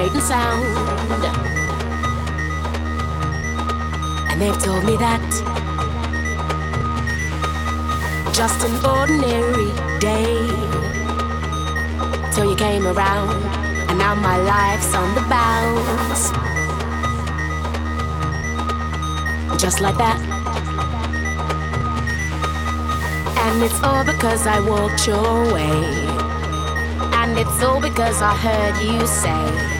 straight and sound, and they've told me that just an ordinary day till you came around, and now my life's on the bounce, just like that. And it's all because I walked your way. And it's all because I heard you say.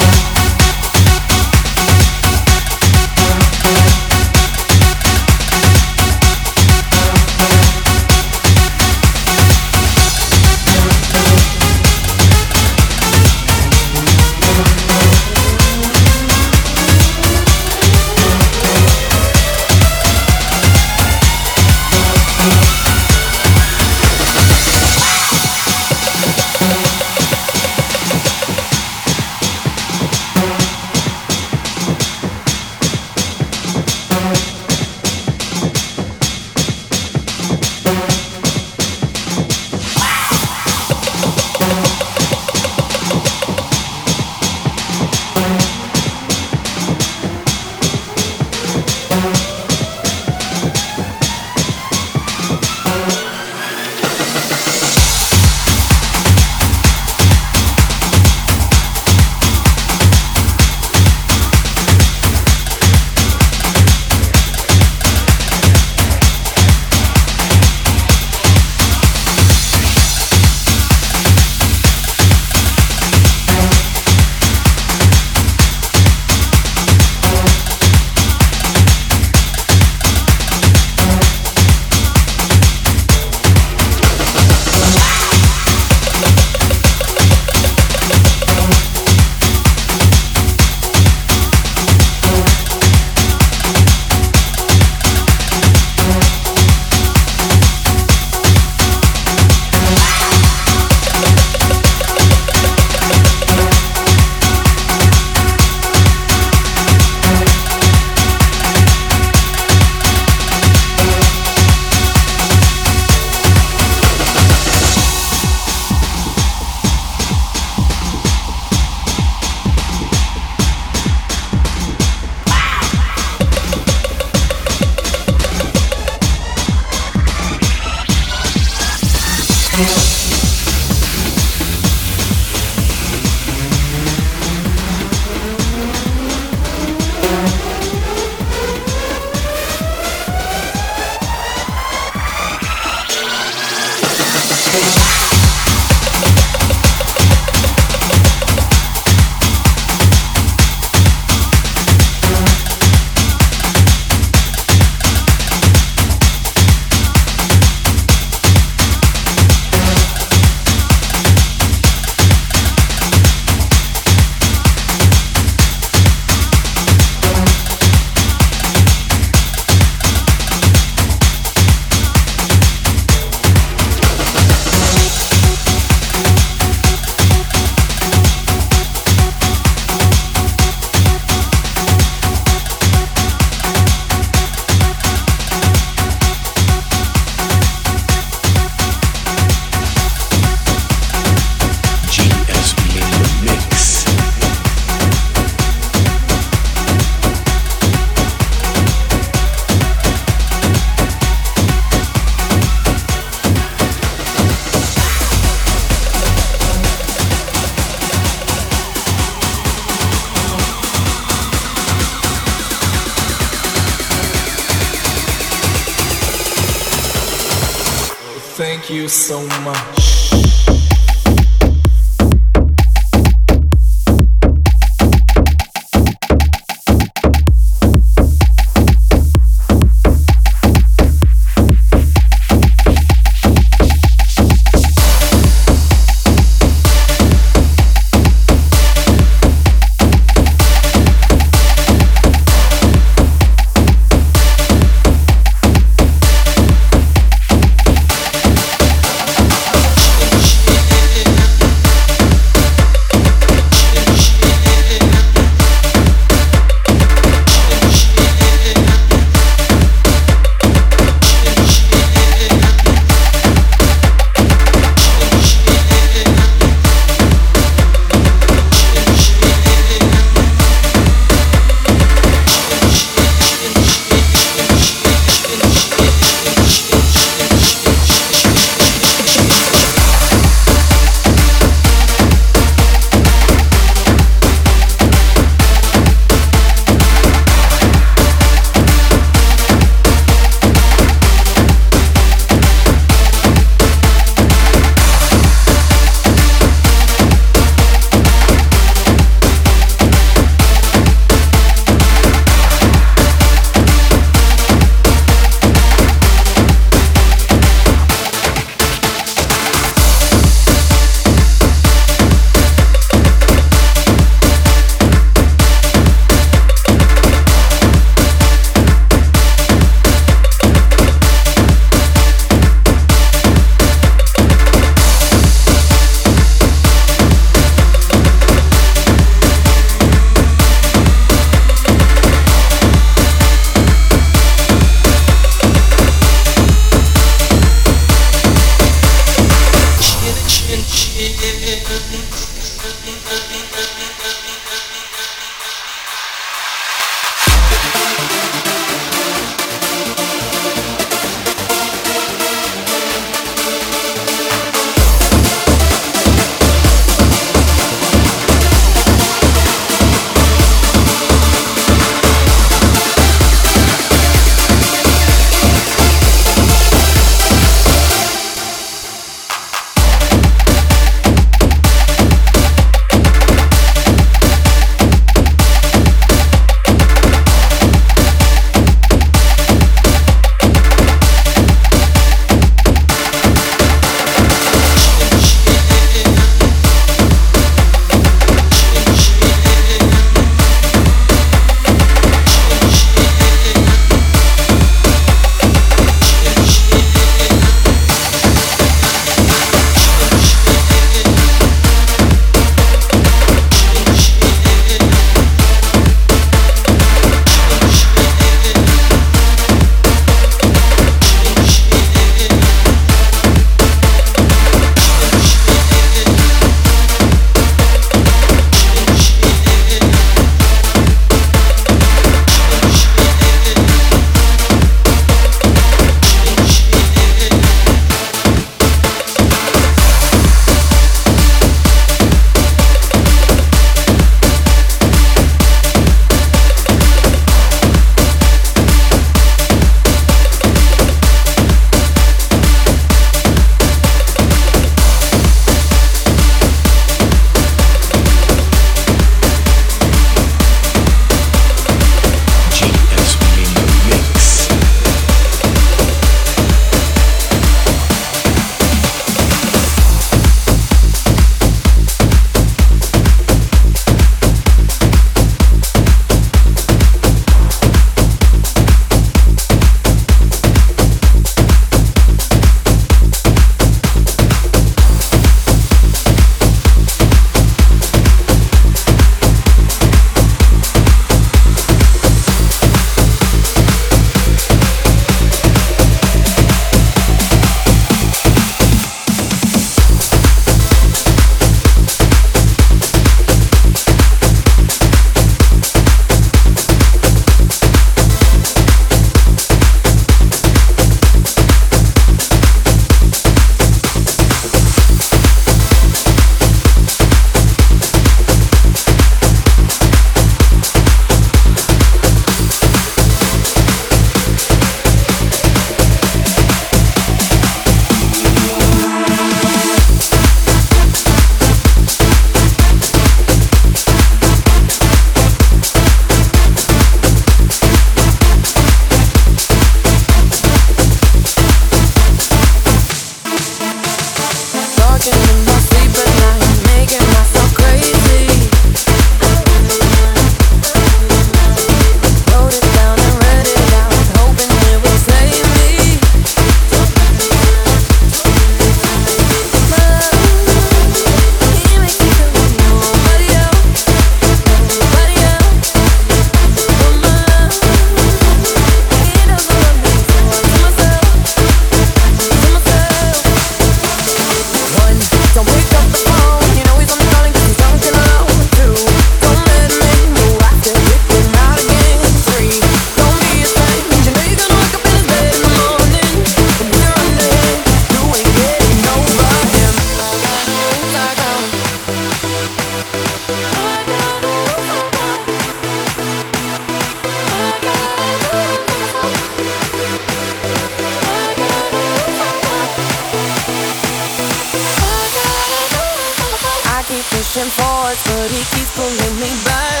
Forwards, but he keeps pulling me backwards.